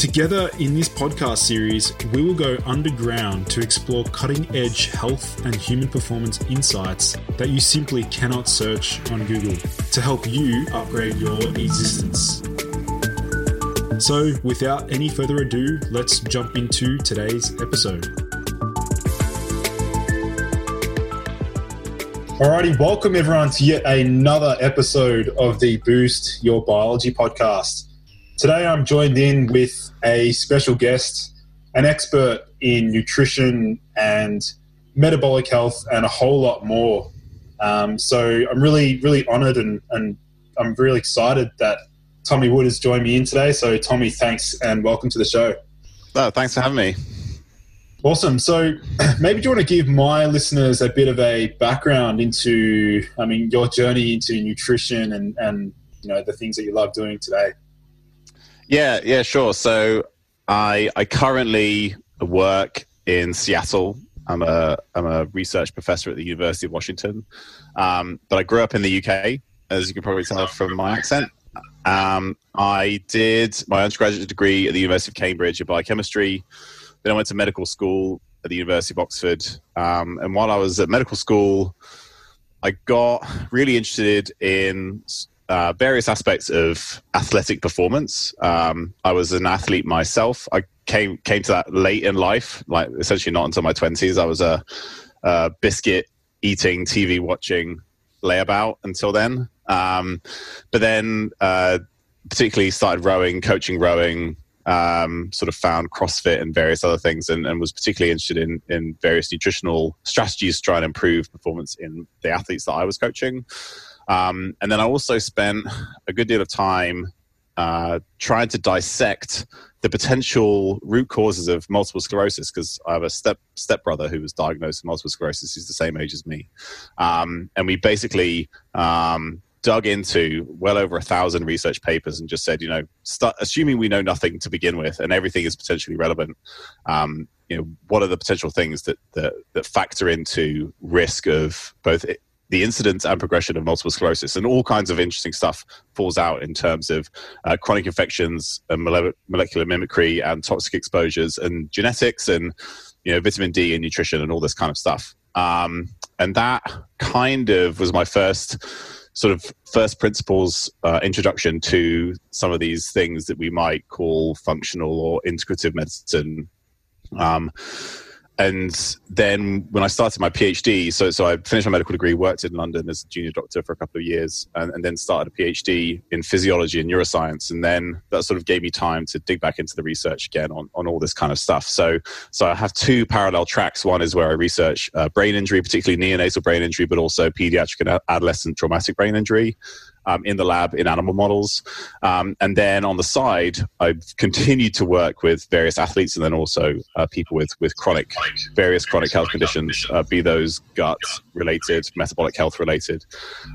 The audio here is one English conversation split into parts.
Together in this podcast series, we will go underground to explore cutting edge health and human performance insights that you simply cannot search on Google to help you upgrade your existence. So, without any further ado, let's jump into today's episode. Alrighty, welcome everyone to yet another episode of the Boost Your Biology podcast. Today I'm joined in with a special guest, an expert in nutrition and metabolic health and a whole lot more. Um, so I'm really, really honored and, and I'm really excited that Tommy Wood has joined me in today. So, Tommy, thanks and welcome to the show. Oh, thanks for having me. Awesome. So, maybe do you want to give my listeners a bit of a background into, I mean, your journey into nutrition and, and you know, the things that you love doing today? Yeah, yeah, sure. So, I I currently work in Seattle. I'm a I'm a research professor at the University of Washington, um, but I grew up in the UK, as you can probably tell from my accent. Um, I did my undergraduate degree at the University of Cambridge in biochemistry. Then I went to medical school at the University of Oxford. Um, and while I was at medical school, I got really interested in uh, various aspects of athletic performance. Um, I was an athlete myself. I came came to that late in life, like essentially not until my twenties. I was a, a, biscuit eating, TV watching layabout until then. Um, but then, uh, particularly started rowing, coaching rowing, um, sort of found CrossFit and various other things, and, and, was particularly interested in in various nutritional strategies to try and improve performance in the athletes that I was coaching. Um, and then I also spent a good deal of time uh, trying to dissect the potential root causes of multiple sclerosis because I have a step stepbrother who was diagnosed with multiple sclerosis. He's the same age as me, um, and we basically um, dug into well over a thousand research papers and just said, you know, assuming we know nothing to begin with and everything is potentially relevant, um, you know, what are the potential things that, that, that factor into risk of both the incidence and progression of multiple sclerosis and all kinds of interesting stuff falls out in terms of uh, chronic infections and molecular mimicry and toxic exposures and genetics and you know vitamin d and nutrition and all this kind of stuff um, and that kind of was my first sort of first principles uh, introduction to some of these things that we might call functional or integrative medicine. Um, and then when I started my PhD, so so I finished my medical degree, worked in London as a junior doctor for a couple of years, and, and, then started a PhD in physiology and neuroscience, and then that sort of gave me time to dig back into the research again on, on all this kind of stuff. So so I have two parallel tracks. One is where I research uh, brain injury, particularly neonatal brain injury, but also pediatric and adolescent traumatic brain injury um, in the lab in animal models. Um, and then on the side, I've continued to work with various athletes and then also uh, people with, with chronic, various chronic health conditions, uh, be those gut related, metabolic health related.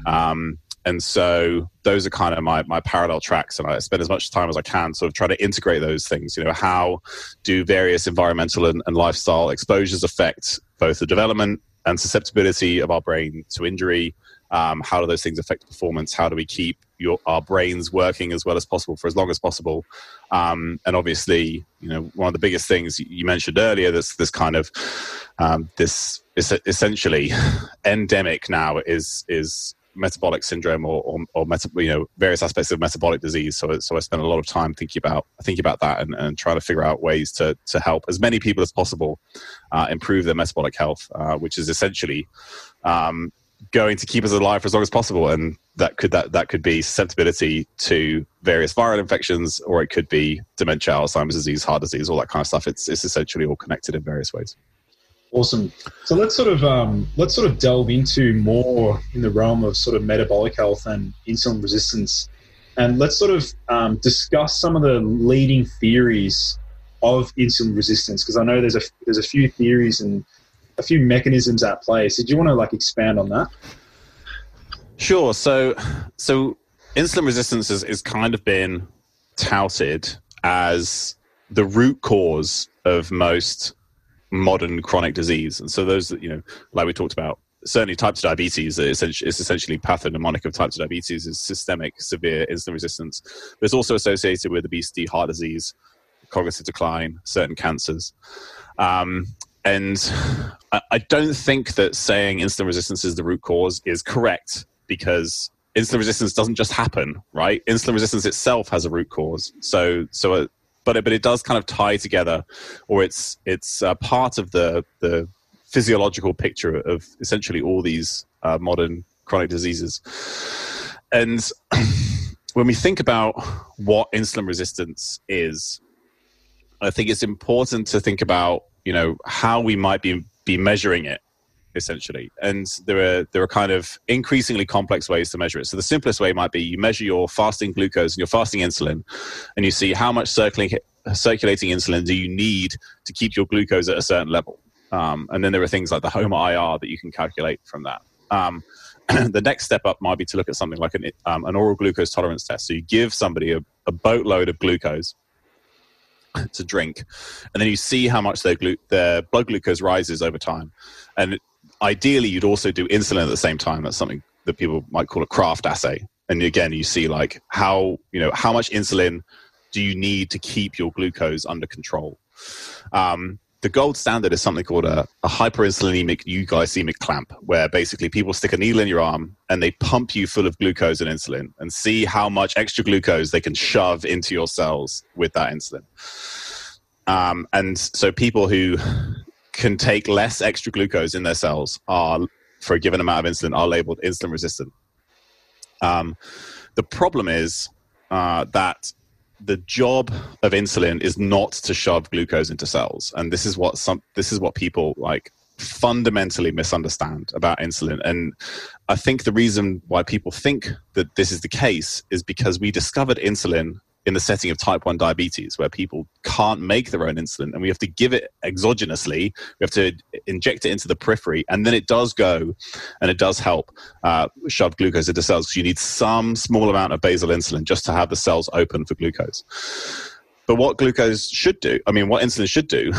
Um, and so those are kind of my, my parallel tracks and i spend as much time as i can sort of try to integrate those things you know how do various environmental and, and lifestyle exposures affect both the development and susceptibility of our brain to injury um, how do those things affect performance? How do we keep your, our brains working as well as possible for as long as possible? Um, and obviously, you know, one of the biggest things you mentioned earlier, this this kind of um, this is essentially endemic now is is metabolic syndrome or, or, or meta, you know various aspects of metabolic disease. So, so I spend a lot of time thinking about thinking about that and, and trying to figure out ways to to help as many people as possible uh, improve their metabolic health, uh, which is essentially um, going to keep us alive for as long as possible and that could that that could be susceptibility to various viral infections or it could be dementia alzheimer's disease heart disease all that kind of stuff. It's it's essentially all connected in various ways. Awesome. So let's sort of um, let's sort of delve into more in the realm of sort of metabolic health and insulin resistance. And let's sort of um, discuss some of the leading theories of insulin resistance because i know there's a there's a few theories and a few mechanisms at play. So do you want to like expand on that? Sure. So so insulin resistance is, is kind of been touted as the root cause of most modern chronic disease. And so those that, you know, like we talked about, certainly type 2 diabetes is essentially pathognomonic of type 2 diabetes is systemic severe insulin resistance. But it's also associated with obesity, heart disease, cognitive decline, certain cancers. Um, and I don't think that saying insulin resistance is the root cause is correct because insulin resistance doesn't just happen, right? Insulin resistance itself has a root cause. So, so, uh, but it, but it does kind of tie together, or it's it's part of the the physiological picture of essentially all these uh, modern chronic diseases. And when we think about what insulin resistance is, I think it's important to think about you know how we might be be measuring it essentially. And there are there are kind of increasingly complex ways to measure it. So the simplest way might be you measure your fasting glucose and your fasting insulin and you see how much circulating circulating insulin do you need to keep your glucose at a certain level. Um, and then there are things like the HOMA IR that you can calculate from that. Um, the next step up might be to look at something like an, um, an oral glucose tolerance test. So you give somebody a, a boatload of glucose to drink, and then you see how much their, glu- their blood glucose rises over time. And ideally, you'd also do insulin at the same time. That's something that people might call a Kraft assay. And again, you see like how you know how much insulin do you need to keep your glucose under control. Um, the gold standard is something called a, a hyperinsulinemic euglycemic clamp, where basically people stick a needle in your arm and they pump you full of glucose and insulin and see how much extra glucose they can shove into your cells with that insulin. Um, and so people who can take less extra glucose in their cells are, for a given amount of insulin, are labeled insulin resistant. Um, the problem is uh, that the job of insulin is not to shove glucose into cells. And this is what some this is what people like fundamentally misunderstand about insulin. And i think the reason why people think that this is the case is because we discovered insulin in the setting of type 1 diabetes where people can't make their own insulin and we have to give it exogenously. We have to inject it into the periphery and then it does go and it does help uh, shove glucose into cells because you need some small amount of basal insulin just to have the cells open for glucose. But what glucose should do i mean what insulin should do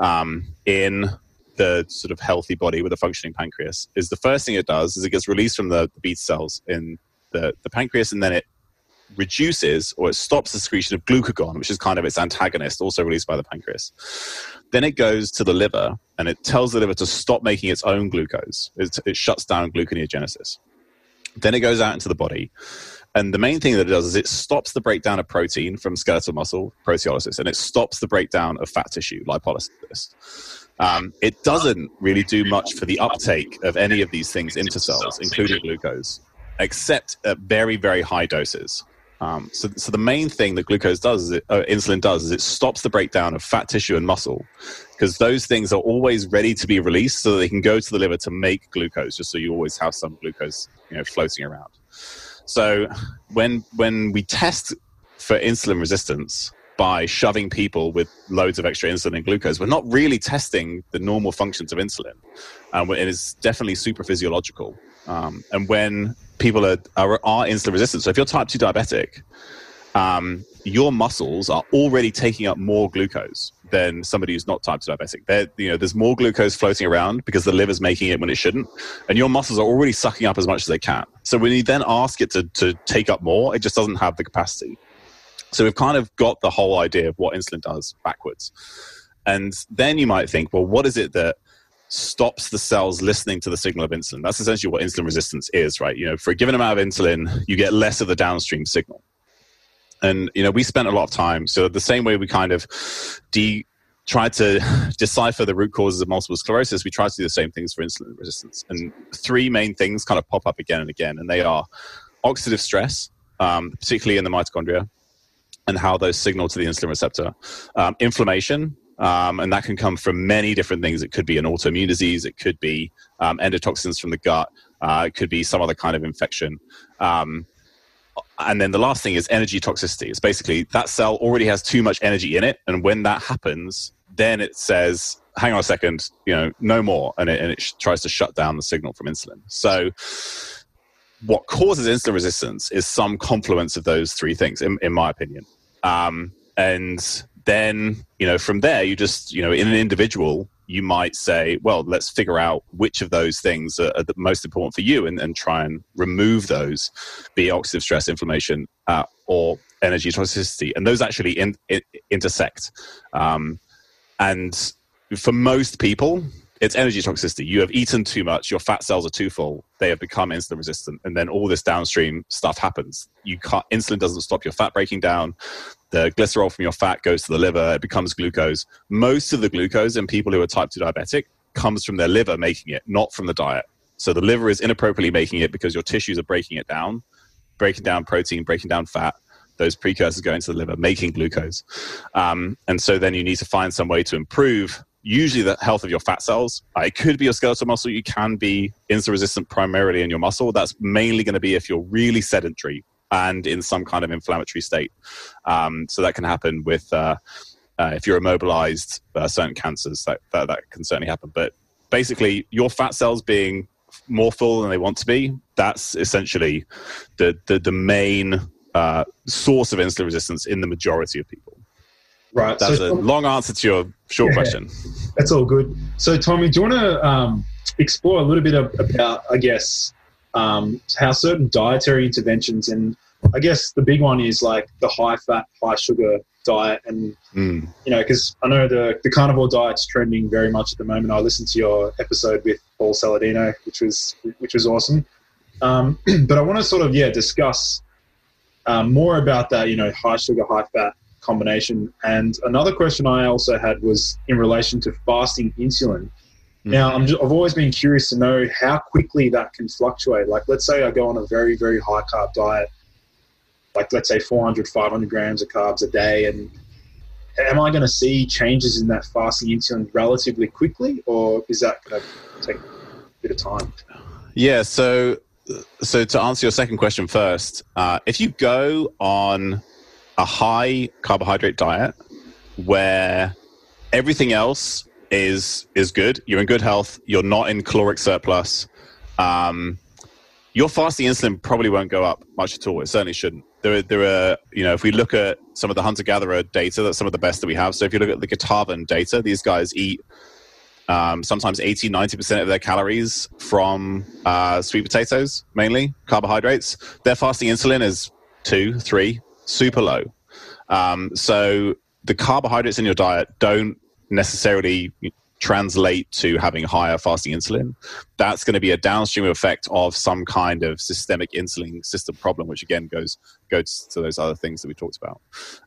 um, in the sort of healthy body with a functioning pancreas is the first thing it does is it gets released from the, the beta cells in the, the pancreas and then it reduces or it stops the secretion of glucagon, which is kind of its antagonist, also released by the pancreas. Then it goes to the liver and it tells the liver to stop making its own glucose. It, it shuts down gluconeogenesis. Then it goes out into the body And the main thing that it does is it stops the breakdown of protein from skeletal muscle, proteolysis, and it stops the breakdown of fat tissue, lipolysis. Um, it doesn't really do much for the uptake of any of these things into cells, including glucose, except at very, very high doses. Um, so, so the main thing that glucose does, it, uh, insulin does, is it stops the breakdown of fat tissue and muscle, because those things are always ready to be released, so they can go to the liver to make glucose, just so you always have some glucose, you know, floating around. So when when we test for insulin resistance by shoving people with loads of extra insulin and glucose, we're not really testing the normal functions of insulin. Um, it is definitely super physiological. Um, and when people are, are, are insulin resistant, so if you're type 2 diabetic, um, your muscles are already taking up more glucose than somebody who's not type 2 diabetic. They're, you know, there's more glucose floating around because the liver's making it when it shouldn't, and your muscles are already sucking up as much as they can. So when you then ask it to, to take up more, it just doesn't have the capacity. So we've kind of got the whole idea of what insulin does backwards. And then you might think, well, what is it that stops the cells listening to the signal of insulin? That's essentially what insulin resistance is, right? You know, for a given amount of insulin, you get less of the downstream signal. And you know, we spent a lot of time. So the same way we kind of de tried to decipher the root causes of multiple sclerosis, we tried to do the same things for insulin resistance. And three main things kind of pop up again and again, and they are oxidative stress, um, particularly in the mitochondria, and how those signal to the insulin receptor, um, inflammation. Um, and that can come from many different things. It could be an autoimmune disease, it could be um, endotoxins from the gut, uh, it could be some other kind of infection. Um, and then the last thing is energy toxicity. It's basically that cell already has too much energy in it, and when that happens, then it says, "Hang on a second, you know, no more," and it, and it sh- tries to shut down the signal from insulin. So, what causes insulin resistance is some confluence of those three things, in, in my opinion. Um, and then, you know, from there, you just, you know, in an individual, you might say, well, let's figure out which of those things are, are the most important for you and, and, try and remove those, be oxidative stress, inflammation, uh, or energy toxicity. And those actually in, in, intersect. Um, and for most people, it's energy toxicity. You have eaten too much, your fat cells are too full, they have become insulin resistant, and then all this downstream stuff happens. You can't, insulin doesn't stop your fat breaking down. The glycerol from your fat goes to the liver, it becomes glucose. Most of the glucose in people who are type 2 diabetic comes from their liver making it, not from the diet. So the liver is inappropriately making it because your tissues are breaking it down, breaking down protein, breaking down fat. Those precursors go into the liver, making glucose. Um, and so then you need to find some way to improve usually the health of your fat cells. Uh, it could be your skeletal muscle. You can be insulin resistant primarily in your muscle. That's mainly going to be if you're really sedentary and in some kind of inflammatory state. Um, so that can happen with uh, uh, if you're immobilized, uh, certain cancers that, that, that can certainly happen. But basically, your fat cells being more full than they want to be, that's essentially the the, the main uh, source of insulin resistance in the majority of people. Right. That's so, a long answer to your short yeah, question. That's all good. So, Tommy, do you want to um, explore a little bit about, I guess, um, how certain dietary interventions, and I guess the big one is like the high fat, high sugar diet, and mm. you know, because I know the the carnivore diet's trending very much at the moment. I listened to your episode with Paul Saladino, which was which was awesome. Um, but I want to sort of yeah discuss um, more about that. You know, high sugar, high fat combination. And another question I also had was in relation to fasting insulin. Mm-hmm. Now, i have always been curious to know how quickly that can fluctuate. Like, let's say I go on a very, very high carb diet, like let's say 400, 500 grams of carbs a day, and am I going to see changes in that fasting insulin relatively quickly, or is that going to take a bit of time? Yeah. So, so to answer your second question first, uh, if you go on a high carbohydrate diet where everything else is is good. You're in good health. You're not in caloric surplus. Um, your fasting insulin probably won't go up much at all. It certainly shouldn't. There, are, there are, you know, if we look at some of the hunter-gatherer data, that's some of the best that we have. So if you look at the Kitavan data, these guys eat um, sometimes 80, 90% of their calories from uh, sweet potatoes, mainly carbohydrates. Their fasting insulin is two, three, super low. Um, so the carbohydrates in your diet don't necessarily translate to having higher fasting insulin, that's going to be a downstream effect of some kind of systemic insulin system problem, which again goes goes to those other things that we talked about.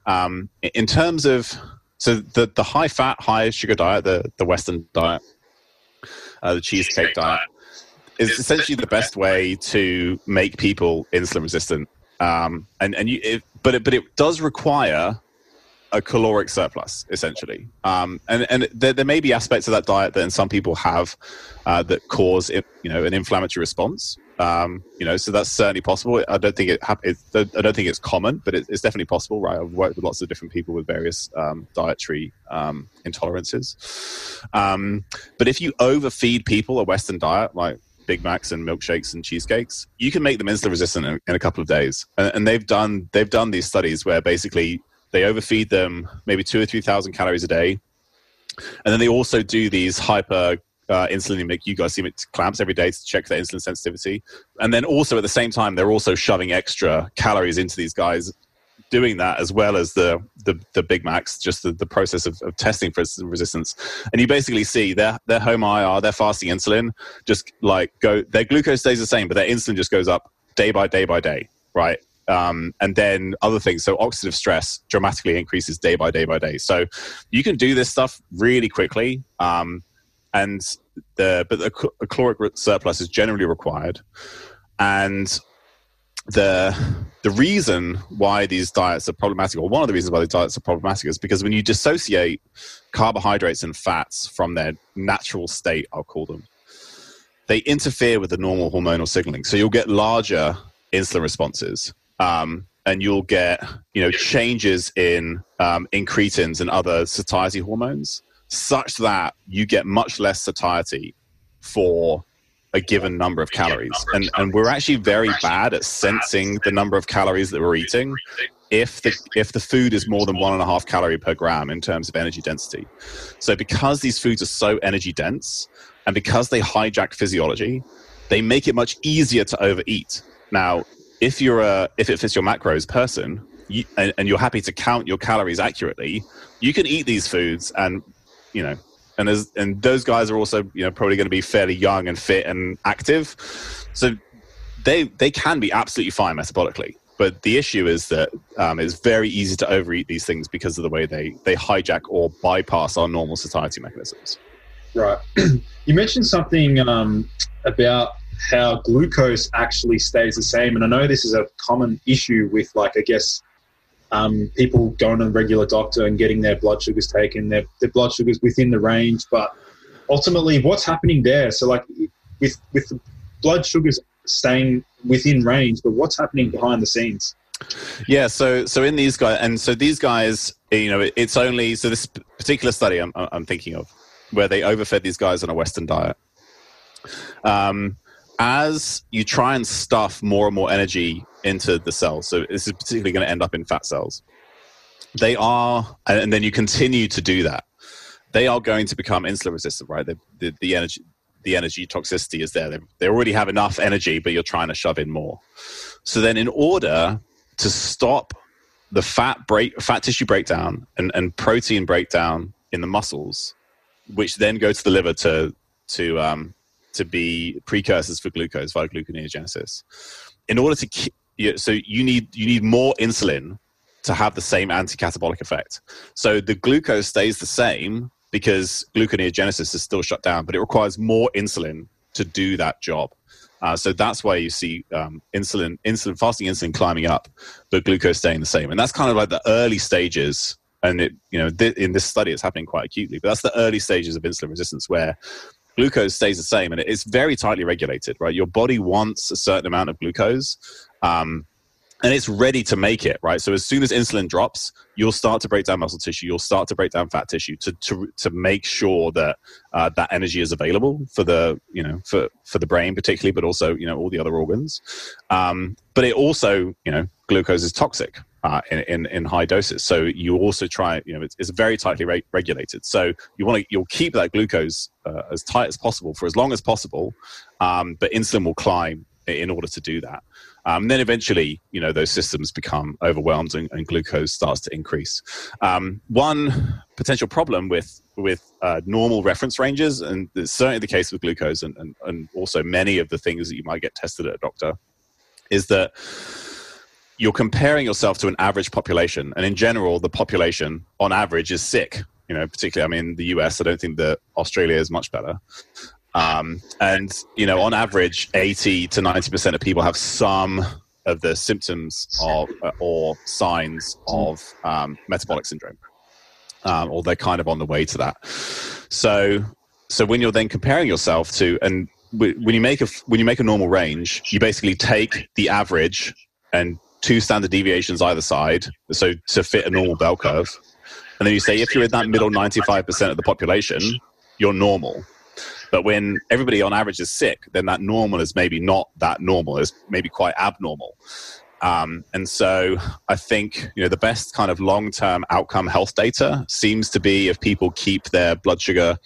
Um, in terms of so the the high fat, high sugar diet, the the Western diet, uh, the cheesecake diet, is essentially the best way to make people insulin resistant. Um, and and you, but it, but it does require a caloric surplus essentially. Um, and and there, there, may be aspects of that diet that some people have uh, that cause it, you know an inflammatory response. Um, you know so that's certainly possible. I don't think it, it i don't think it's common but it, it's definitely possible right? I've worked with lots of different people with various um, dietary um, intolerances. Um, but if you overfeed people a western diet like Big Macs and milkshakes and cheesecakes, you can make them insulin resistant in, in a couple of days. And, and, they've done they've done these studies where basically they overfeed them maybe two or three thousand calories a day, and then they also do these hyper uh, insulinic euglycemic clamps every day to check their insulin sensitivity. And then also at the same time, they're also shoving extra calories into these guys, doing that as well as the the, the Big Macs, just the, the process of, of testing for resistance. And you basically see their their HOMA IR, their fasting insulin, just like go their glucose stays the same, but their insulin just goes up day by day by day, right? Um, and then other things. So oxidative stress dramatically increases day by day by day. So you can do this stuff really quickly. Um, and the but the, caloric surplus is generally required. And the the reason why these diets are problematic, or one of the reasons why the diets are problematic, is because when you dissociate carbohydrates and fats from their natural state, I'll call them, they interfere with the normal hormonal signaling. So you'll get larger insulin responses um, and you'll get you know changes in um, incretins and other satiety hormones, such that you get much less satiety for a given number of calories. And and we're actually very bad at sensing the number of calories that we're eating if the if the food is more than one and a half calorie per gram in terms of energy density. So because these foods are so energy dense and because they hijack physiology, they make it much easier to overeat. Now, if you're a if it fits your macros person you, and, and, you're happy to count your calories accurately you can eat these foods and you know and as and those guys are also you know probably going to be fairly young and fit and active. So they they can be absolutely fine metabolically. But the issue is that um, it's very easy to overeat these things because of the way they they hijack or bypass our normal satiety mechanisms. Right. You mentioned something um, about how glucose actually stays the same. And I know this is a common issue with, like, I guess, um, people going to a regular doctor and getting their blood sugars taken, their, their blood sugars within the range. But ultimately, what's happening there? So, like, with, with the blood sugars staying within range, but what's happening behind the scenes? Yeah, so so in these guys, and so these guys, you know, it's only so this particular study I'm, I'm thinking of, where they overfed these guys on a Western diet. Um, as you try and stuff more and more energy into the cells, so this is particularly going to end up in fat cells, they are, and then you continue to do that, they are going to become insulin resistant, right? The, the, the energy, the energy toxicity is there. They, they already have enough energy, but you're trying to shove in more. So then, in order to stop the fat break, fat tissue breakdown and, and protein breakdown in the muscles, which then go to the liver to to um, to be precursors for glucose via gluconeogenesis. In order to keep, so you need you need more insulin to have the same anti-catabolic effect. So the glucose stays the same because gluconeogenesis is still shut down, but it requires more insulin to do that job. Uh, so that's why you see um, insulin, insulin, fasting insulin climbing up, but glucose staying the same. And that's kind of like the early stages. And it, you know, th- in this study, it's happening quite acutely. But that's the early stages of insulin resistance, where glucose stays the same and it's very tightly regulated right? Your body wants a certain amount of glucose um, and it's ready to make it right? So as soon as insulin drops you'll start to break down muscle tissue you'll start to break down fat tissue to to, to make sure that uh, that energy is available for the you know for for the brain particularly but also you know all the other organs. Um, but it also you know glucose is toxic uh, in, in, in, high doses. So you also try, you know, it's, it's very tightly re- regulated. So you want to, you'll keep that glucose uh, as tight as possible for as long as possible, um, but insulin will climb in order to do that. Um, then eventually, you know, those systems become overwhelmed and, and glucose starts to increase. Um, one potential problem with with uh, normal reference ranges, and it's certainly the case with glucose, and, and, and also many of the things that you might get tested at a doctor, is that you're comparing yourself to an average population, and in general, the population on average is sick. You know, particularly, I mean, the US. I don't think that Australia is much better. Um, and you know, on average, eighty to ninety percent of people have some of the symptoms of uh, or signs of um, metabolic syndrome, um, or they're kind of on the way to that. So, so when you're then comparing yourself to, and when you make a when you make a normal range, you basically take the average and two standard deviations either side, so to fit a normal bell curve, and then you say if you're in that middle ninety five percent of the population, you're normal but when everybody on average is sick, then that normal is maybe not that normal, is maybe quite abnormal. Um, and so I think you know the best kind of long-term outcome health data seems to be if people keep their blood sugar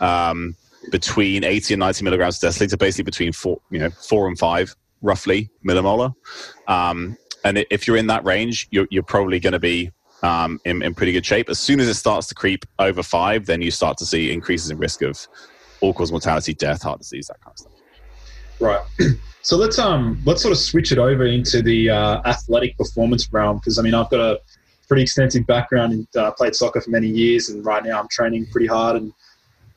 um, between 80 and 90 milligrams per deciliter, basically between four, you know, four and five, roughly millimolar. Um, and if you're in that range, you're, you're probably going to be um, in, in pretty good shape. As soon as it starts to creep over five, then you start to see increases in risk of all cause mortality, death, heart disease, that kind of stuff. Right. So let's um let's sort of switch it over into the uh, athletic performance realm because I mean I've got a pretty extensive background and uh, played soccer for many years and right now I'm training pretty hard and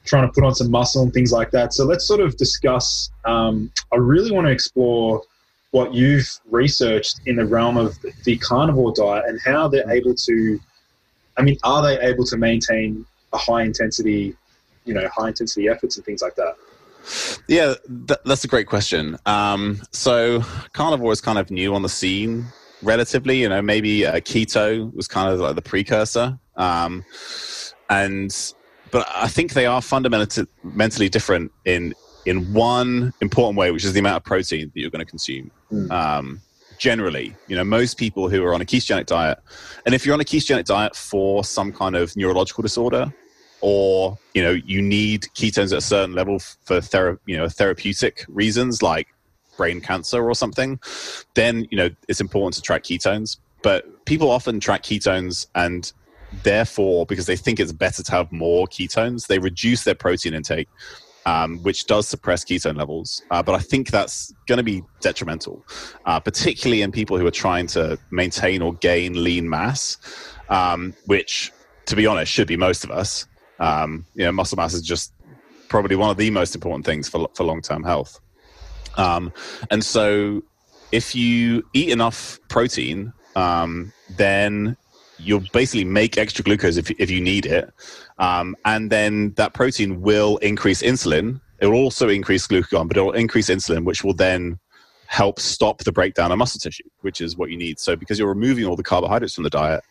trying to put on some muscle and things like that. So let's sort of discuss. Um, I really want to explore what you've researched in the realm of the carnivore diet and how they're able to. I mean, are they able to maintain a high intensity you know high intensity efforts and things like that? Yeah, th- that's a great question. Um, so carnivore is kind of new on the scene, relatively. You know, maybe uh, keto was kind of like the precursor, um, and but I think they are fundamentally different in in one important way, which is the amount of protein that you're going to consume. Mm. Um, generally, you know, most people who are on a ketogenic diet, and if you're on a ketogenic diet for some kind of neurological disorder, or you know you need ketones at a certain level for thera- you know therapeutic reasons like brain cancer or something then you know it's important to track ketones but people often track ketones and therefore because they think it's better to have more ketones they reduce their protein intake um, which does suppress ketone levels uh, but i think that's going to be detrimental uh, particularly in people who are trying to maintain or gain lean mass um, which to be honest should be most of us um, you know, muscle mass is just probably one of the most important things for for long term health. Um, and so, if you eat enough protein, um, then you'll basically make extra glucose if if you need it, um, and then that protein will increase insulin. It will also increase glucagon, but it will increase insulin, which will then help stop the breakdown of muscle tissue, which is what you need. So, because you're removing all the carbohydrates from the diet,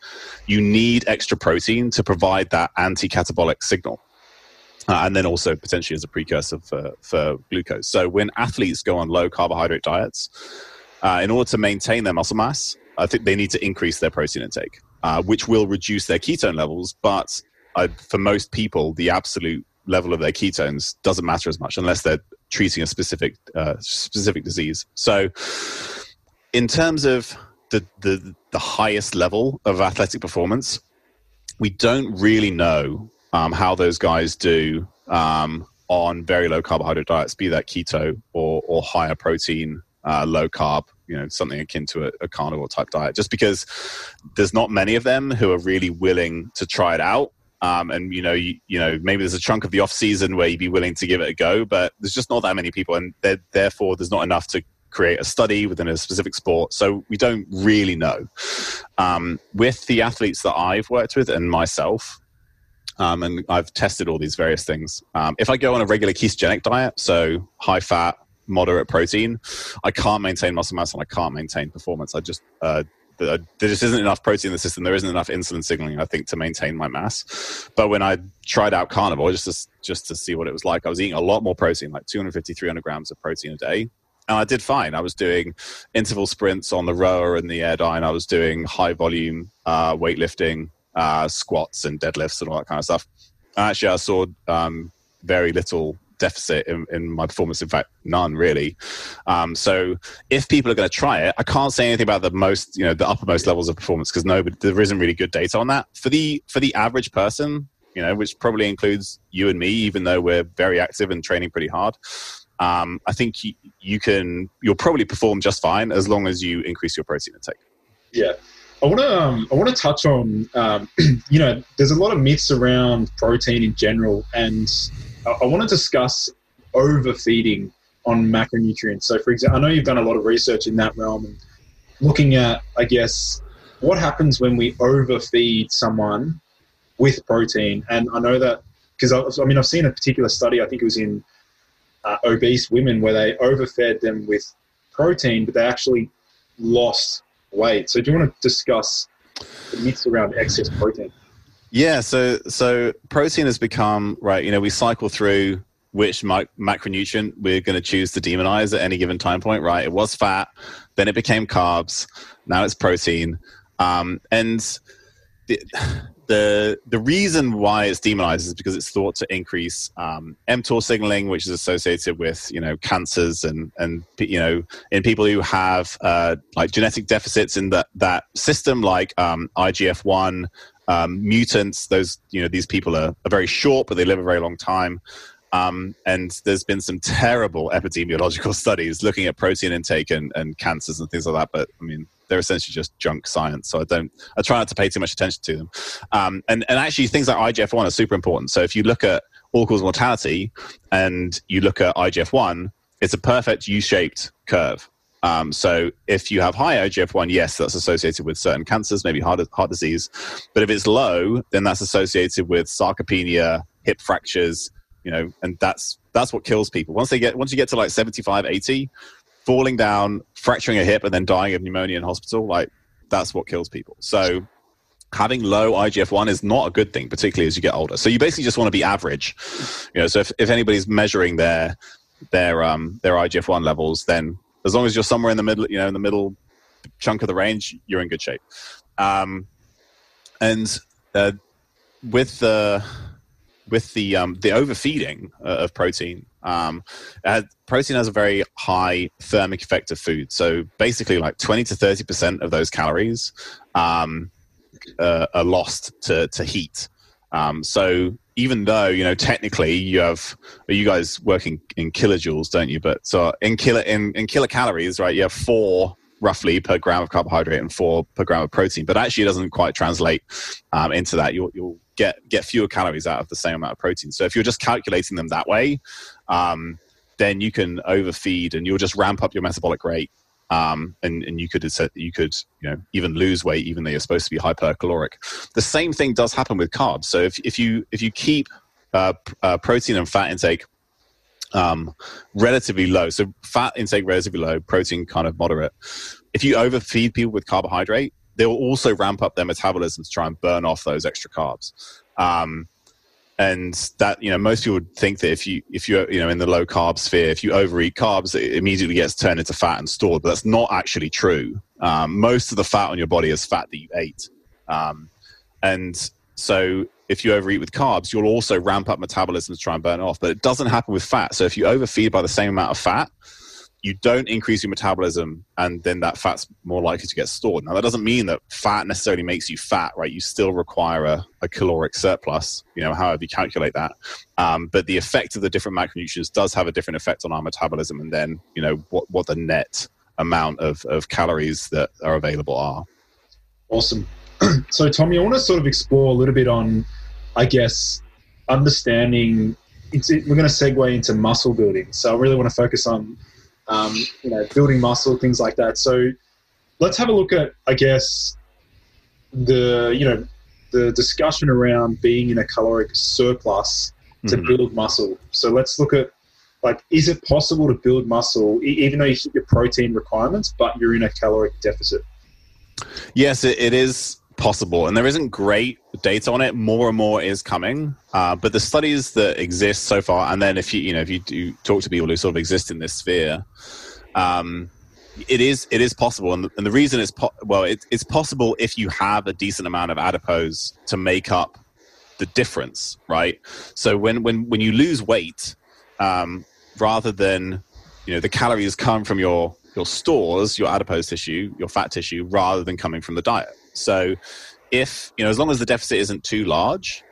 you need extra protein to provide that anti catabolic signal. Uh, and then also potentially as a precursor for, for glucose. So, when athletes go on low carbohydrate diets, uh, in order to maintain their muscle mass, I think they need to increase their protein intake, uh, which will reduce their ketone levels. But uh, for most people, the absolute level of their ketones doesn't matter as much unless they're treating a specific uh, specific disease. So, in terms of the, the the highest level of athletic performance, we don't really know um, how those guys do um, on very low carbohydrate diets, be that keto or or higher protein, uh, low carb. You know, something akin to a, a carnivore type diet, just because there's not many of them who are really willing to try it out um, and you know, you, you, know, maybe there's a chunk of the off season where you'd be willing to give it a go, but there's just not that many people, and therefore there's not enough to create a study within a specific sport. So we don't really know. Um, with the athletes that I've worked with and myself, um, and I've tested all these various things. Um, if I go on a regular ketogenic diet, so high fat, moderate protein, I can't maintain muscle mass and I can't maintain performance. I just uh, there just isn't enough protein in the system. There isn't enough insulin signaling, I think, to maintain my mass. But when I tried out carnivore just to, just to see what it was like, I was eating a lot more protein, like 250, 300 grams of protein a day. And I did fine. I was doing interval sprints on the rower and the Airdyne. I was doing high volume uh, weightlifting, uh, squats and deadlifts and all that kind of stuff. And actually, I saw um, very little deficit in, in my performance. In fact, none really. Um, so if people are going to try it, I can't say anything about the most, you know, the uppermost levels of performance because no, there isn't really good data on that. For the for the average person, you know, which probably includes you and me, even though we're very active and training pretty hard. Um, I think you, you can you'll probably perform just fine as long as you increase your protein intake. Yeah. I want to um, I want to touch on um, you know there's a lot of myths around protein in general, and I, want to discuss overfeeding on macronutrients. So, for example, I know you've done a lot of research in that realm and looking at, I guess, what happens when we overfeed someone with protein. And I know that because I, I, mean I've seen a particular study. I think it was in uh, obese women where they overfed them with protein, but they actually lost weight. So do you want to discuss the myths around excess protein? Yeah, so so protein has become right. You know, we cycle through which macronutrient we're going to choose to demonize at any given time point. Right? It was fat, then it became carbs, now it's protein, um, and the, the the reason why it's demonized is because it's thought to increase um, mTOR signaling, which is associated with you know cancers and and you know in people who have uh, like genetic deficits in that that system, like um, IGF one um, mutants. Those you know these people are, are very short, but they live a very long time. Um, and there's been some terrible epidemiological studies looking at protein intake and, and cancers and things like that. But I mean, they're essentially just junk science. So I don't, I try not to pay too much attention to them. Um, and, and actually, things like IGF 1 are super important. So if you look at all cause mortality and you look at IGF 1, it's a perfect U shaped curve. Um, so if you have high IGF 1, yes, that's associated with certain cancers, maybe heart, heart disease. But if it's low, then that's associated with sarcopenia, hip fractures, you know, and that's that's what kills people. Once they get once you get to like 75, 80, falling down, fracturing a hip, and then dying of pneumonia in hospital, like that's what kills people. So having low IGF one is not a good thing, particularly as you get older. So you basically just want to be average. You know, so if, if anybody's measuring their their um their IGF one levels, then as long as you're somewhere in the middle, you know, in the middle chunk of the range, you're in good shape. Um, and uh, with the with the um, the overfeeding uh, of protein, um, protein has a very high thermic effect of food. So basically, like twenty to thirty percent of those calories um, uh, are lost to to heat. Um, so even though you know technically you have you guys working in kilojoules, don't you? But so in kilo in, in kilocalories, right? You have four roughly per gram of carbohydrate and four per gram of protein. But actually, it doesn't quite translate um, into that. You'll, you'll get get fewer calories out of the same amount of protein. So if you're just calculating them that way, um, then you can overfeed and you'll just ramp up your metabolic rate. Um, and, and you could you could you know even lose weight even though you're supposed to be hypercaloric. The same thing does happen with carbs. So if if you if you keep uh, uh, protein and fat intake um, relatively low, so fat intake relatively low, protein kind of moderate. If you overfeed people with carbohydrate, they'll also ramp up their metabolism to try and burn off those extra carbs. Um, and that you know most people would think that if you if you're you know in the low carb sphere if you overeat carbs it immediately gets turned into fat and stored but that's not actually true. Um, most of the fat on your body is fat that you ate. Um, and so if you overeat with carbs you'll also ramp up metabolism to try and burn off but it doesn't happen with fat. So if you overfeed by the same amount of fat you don't increase your metabolism and then that fat's more likely to get stored. Now, that doesn't mean that fat necessarily makes you fat, right? You still require a, a caloric surplus, you know, however you calculate that. Um, but the effect of the different macronutrients does have a different effect on our metabolism and then, you know, what, what the net amount of, of calories that are available are. Awesome. so, Tommy, I want to sort of explore a little bit on, I guess, understanding. It's, we're going to segue into muscle building. So, I really want to focus on um, you know, building muscle, things like that. So let's have a look at, I guess, the you know the discussion around being in a caloric surplus to mm-hmm. build muscle. So let's look at like, is it possible to build muscle even though you hit your protein requirements, but you're in a caloric deficit? Yes, it, it is possible, and there isn't great data on it. More and more is coming, uh, but the studies that exist so far, and then if you you know if you do talk to people who sort of exist in this sphere, um, it is it is possible, and the, and the reason is po- well, it, it's possible if you have a decent amount of adipose to make up the difference, right? So when when when you lose weight, um, rather than you know the calories come from your your stores, your adipose tissue, your fat tissue, rather than coming from the diet. So if you know as long as the deficit isn't too large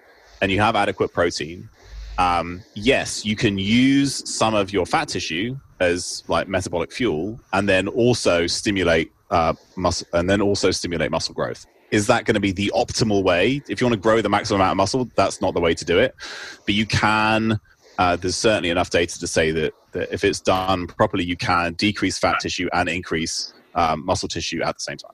and you have adequate protein, um, yes, you can use some of your fat tissue as like metabolic fuel, and then also stimulate uh, muscle, and then also stimulate muscle growth. Is that going to be the optimal way? If you want to grow the maximum amount of muscle, that's not the way to do it. But you can. Uh, there's certainly enough data to say that, that if it's done properly, you can decrease fat tissue and increase um, muscle tissue at the same time.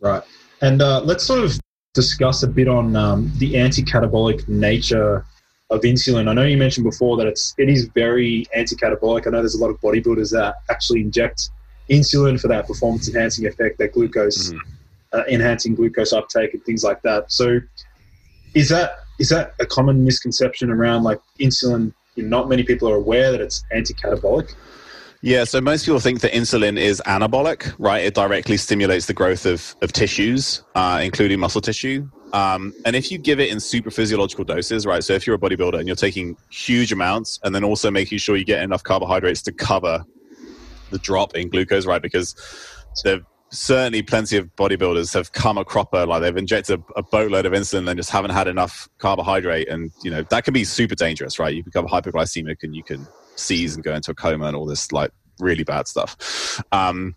Right. And uh, let's sort of discuss a bit on um, the anti-catabolic nature of insulin. I know you mentioned before that it's it is very anti-catabolic. I know there's a lot of bodybuilders that actually inject insulin for that performance enhancing effect, that glucose mm-hmm. uh, enhancing glucose uptake and things like that. So, is that is that a common misconception around like insulin? not many people are aware that it's anti-catabolic. Yeah, so most people think that insulin is anabolic, right? It directly stimulates the growth of, of tissues, uh, including muscle tissue. Um, and if you give it in super physiological doses, right? So if you're a bodybuilder and you're taking huge amounts and then also making sure you get enough carbohydrates to cover the drop in glucose, right? Because there certainly plenty of bodybuilders have come a cropper, like they've injected a, boatload of insulin and just haven't had enough carbohydrate. And, you know, that can be super dangerous, right? You become hypoglycemic and you can seize and go into a coma and all this like really bad stuff. Um,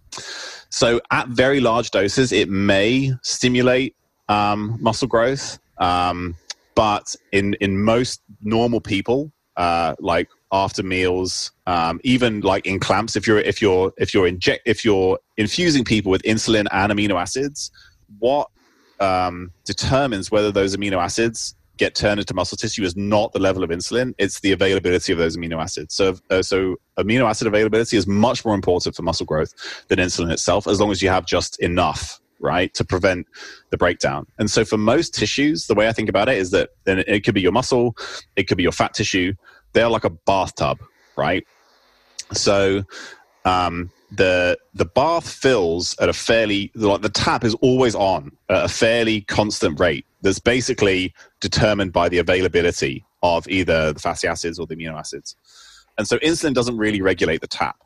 so at very large doses, it may stimulate um, muscle growth, um, but in in most normal people, uh, like after meals, um, even like in clamps, if you're if you're if you're inject if you're infusing people with insulin and amino acids, what um, determines whether those amino acids get turned into muscle tissue is not the level of insulin; it's the availability of those amino acids. So, uh, so amino acid availability is much more important for muscle growth than insulin itself, as long as you have just enough, right, to prevent the breakdown. And so, for most tissues, the way I think about it is that then it could be your muscle, it could be your fat tissue. They're like a bathtub, right? So, um, the the bath fills at a fairly like the tap is always on at a fairly constant rate that's basically determined by the availability of either the fatty acids or the amino acids. And so insulin doesn't really regulate the tap.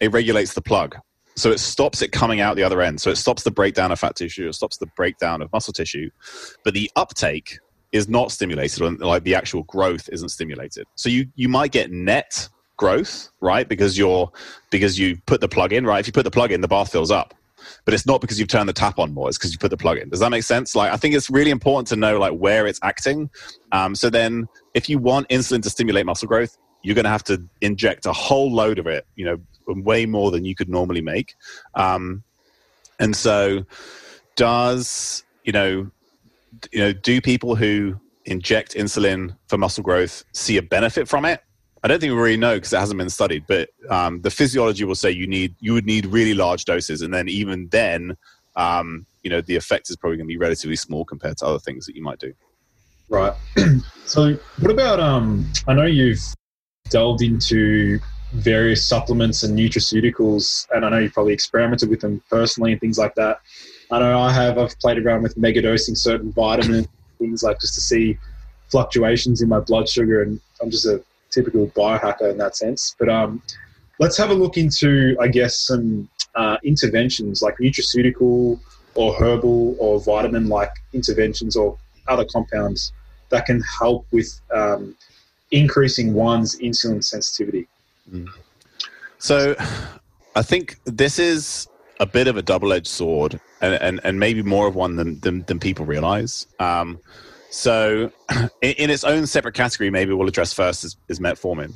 It regulates the plug. So it stops it coming out the other end. So it stops the breakdown of fat tissue. It stops the breakdown of muscle tissue. But the uptake is not stimulated or like the actual growth isn't stimulated. So you you might get net growth, right? Because you're because you put the plug in, right? If you put the plug in, the bath fills up. But it's not because you've turned the tap on more. It's because you put the plug in. Does that make sense? Like, I think it's really important to know like where it's acting. Um, so then, if you want insulin to stimulate muscle growth, you're going to have to inject a whole load of it. You know, way more than you could normally make. Um, and so, does you know, you know, do people who inject insulin for muscle growth see a benefit from it? I don't think we really know because it hasn't been studied. But um, the physiology will say you need you would need really large doses, and then even then, um, you know, the effect is probably going to be relatively small compared to other things that you might do. Right. so, what about? Um, I know you've delved into various supplements and nutraceuticals, and I know you've probably experimented with them personally and things like that. I know I have. I've played around with megadosing certain vitamins, things like just to see fluctuations in my blood sugar, and I'm just a typical biohacker in that sense. But um, let's have a look into, I guess, some uh, interventions like nutraceutical or herbal or vitamin like interventions or other compounds that can help with um, increasing one's insulin sensitivity. Mm. So I think this is a bit of a double edged sword and, and, and maybe more of one than, than, than people realize. Um, so, in, in, its own separate category, maybe we'll address first is, is metformin,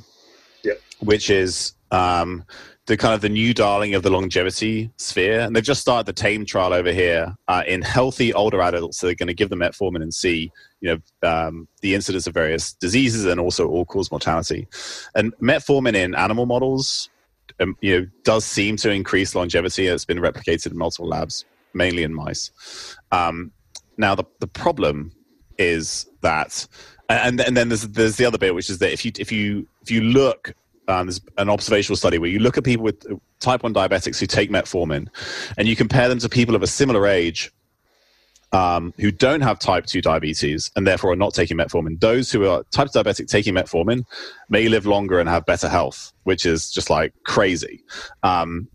yep. which is um, the kind of the new darling of the longevity sphere. And they've just started the TAME trial over here uh, in healthy older adults. So they're going to give them metformin and see, you know, um, the incidence of various diseases and also all-cause mortality. And metformin in animal models, um, you know, does seem to increase longevity. It's been replicated in multiple labs, mainly in mice. Um, now, the, the problem is that, and and then there's there's the other bit, which is that if you if you if you look um, there's an observational study where you look at people with type 1 diabetics who take metformin and you compare them to people of a similar age um, who don't have type 2 diabetes and therefore are not taking metformin, those who are type 2 diabetic taking metformin may live longer and have better health, which is just like crazy. Um,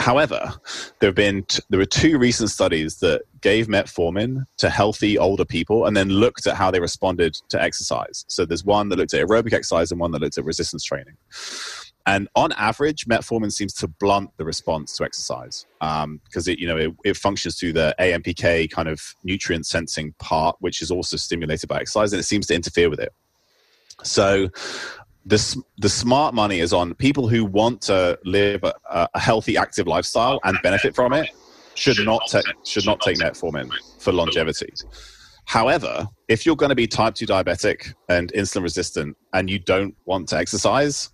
however, there have been t- there were two recent studies that gave metformin to healthy older people and then looked at how they responded to exercise. So there's one that looked at aerobic exercise and one that looked at resistance training. And on average, metformin seems to blunt the response to exercise because um, it, you know, it, it, functions through the AMPK kind of nutrient sensing part, which is also stimulated by exercise, and it seems to interfere with it. So the, the smart money is on people who want to live a, a healthy, active lifestyle and benefit from it should not, take should not take metformin for longevity. However, if you're going to be type 2 diabetic and insulin resistant and you don't want to exercise,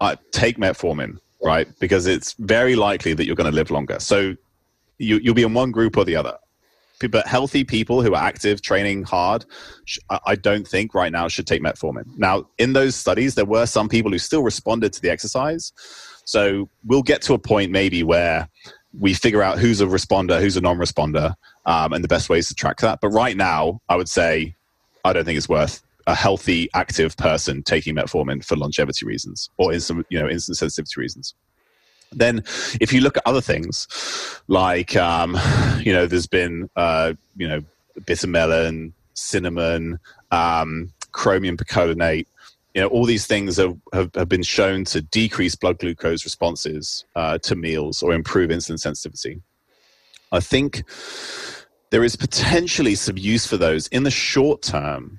uh, take metformin, right? Because it's very likely that you're going to live longer. So you, you'll be in one group or the other. But healthy people who are active, training hard, I don't think right now should take metformin. Now, in those studies, there were some people who still responded to the exercise. So we'll get to a point maybe where we figure out who's a responder, who's a non responder, um, and the best ways to track that. But right now, I would say I don't think it's worth a healthy, active person taking metformin for longevity reasons or instant, you know, insulin sensitivity reasons. Then, if you look at other things, like um, you know, there's been uh, you know, bitter melon, cinnamon, um, chromium picolinate. You know, all these things have, have, been shown to decrease blood glucose responses uh, to meals or improve insulin sensitivity. I think there is potentially some use for those in the short term